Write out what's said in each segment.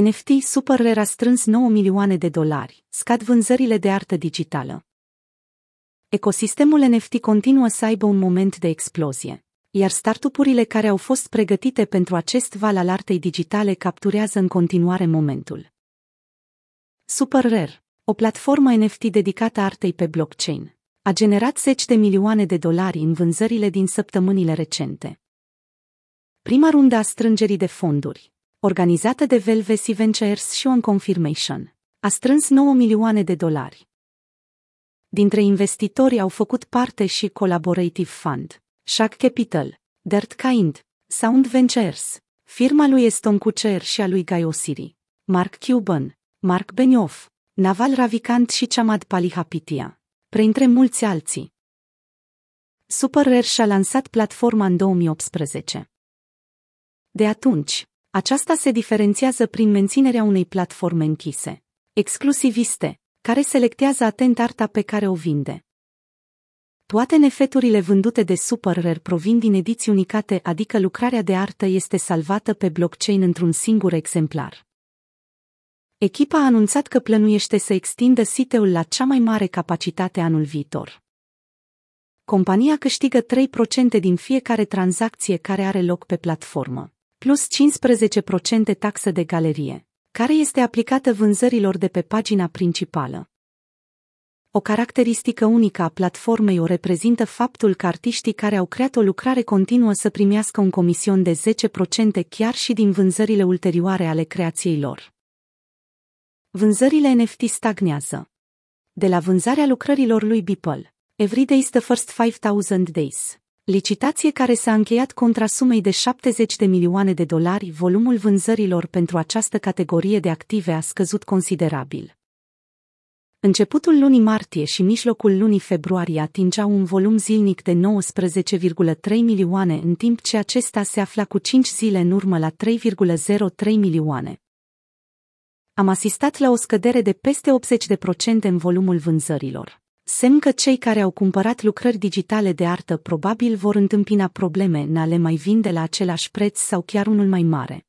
NFT Super Rare a strâns 9 milioane de dolari, scad vânzările de artă digitală. Ecosistemul NFT continuă să aibă un moment de explozie, iar startupurile care au fost pregătite pentru acest val al artei digitale capturează în continuare momentul. Super Rare, o platformă NFT dedicată artei pe blockchain, a generat zeci de milioane de dolari în vânzările din săptămânile recente. Prima rundă a strângerii de fonduri, organizată de Velvesi Ventures și On Confirmation, a strâns 9 milioane de dolari. Dintre investitori au făcut parte și Collaborative Fund, Shaq Capital, Dirt Kind, Sound Ventures, firma lui Eston Kucher și a lui Guy Osiri, Mark Cuban, Mark Benioff, Naval Ravikant și Chamad Palihapitia, printre mulți alții. Super Rare și-a lansat platforma în 2018. De atunci, aceasta se diferențiază prin menținerea unei platforme închise, exclusiviste, care selectează atent arta pe care o vinde. Toate nefeturile vândute de Super Rare provin din ediții unicate, adică lucrarea de artă este salvată pe blockchain într-un singur exemplar. Echipa a anunțat că plănuiește să extindă siteul la cea mai mare capacitate anul viitor. Compania câștigă 3% din fiecare tranzacție care are loc pe platformă, plus 15% taxă de galerie, care este aplicată vânzărilor de pe pagina principală. O caracteristică unică a platformei o reprezintă faptul că artiștii care au creat o lucrare continuă să primească un comision de 10% chiar și din vânzările ulterioare ale creației lor. Vânzările NFT stagnează. De la vânzarea lucrărilor lui Beeple, Everyday is the first 5000 days, licitație care s-a încheiat contra sumei de 70 de milioane de dolari, volumul vânzărilor pentru această categorie de active a scăzut considerabil. Începutul lunii martie și mijlocul lunii februarie atingeau un volum zilnic de 19,3 milioane, în timp ce acesta se afla cu 5 zile în urmă la 3,03 milioane. Am asistat la o scădere de peste 80% în volumul vânzărilor. Semn că cei care au cumpărat lucrări digitale de artă probabil vor întâmpina probleme în a le mai vinde la același preț sau chiar unul mai mare.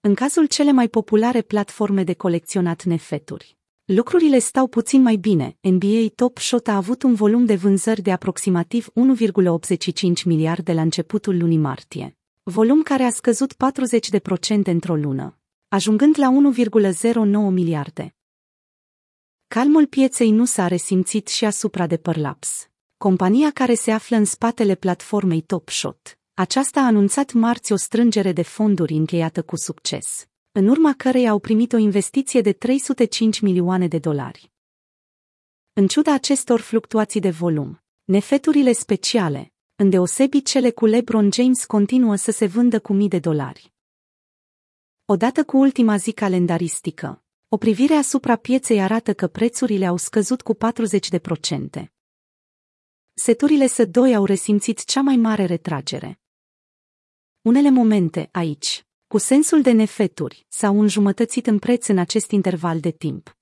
În cazul cele mai populare platforme de colecționat nefeturi, lucrurile stau puțin mai bine. NBA Top Shot a avut un volum de vânzări de aproximativ 1,85 miliarde la începutul lunii martie, volum care a scăzut 40% într-o lună, ajungând la 1,09 miliarde. Calmul pieței nu s-a resimțit și asupra de Perlaps, compania care se află în spatele platformei Top Shot. Aceasta a anunțat marți o strângere de fonduri încheiată cu succes, în urma cărei au primit o investiție de 305 milioane de dolari. În ciuda acestor fluctuații de volum, nefeturile speciale, îndeosebi cele cu LeBron James continuă să se vândă cu mii de dolari. Odată cu ultima zi calendaristică, o privire asupra pieței arată că prețurile au scăzut cu 40%. Seturile S2 au resimțit cea mai mare retragere. Unele momente aici, cu sensul de nefeturi, s-au înjumătățit în preț în acest interval de timp.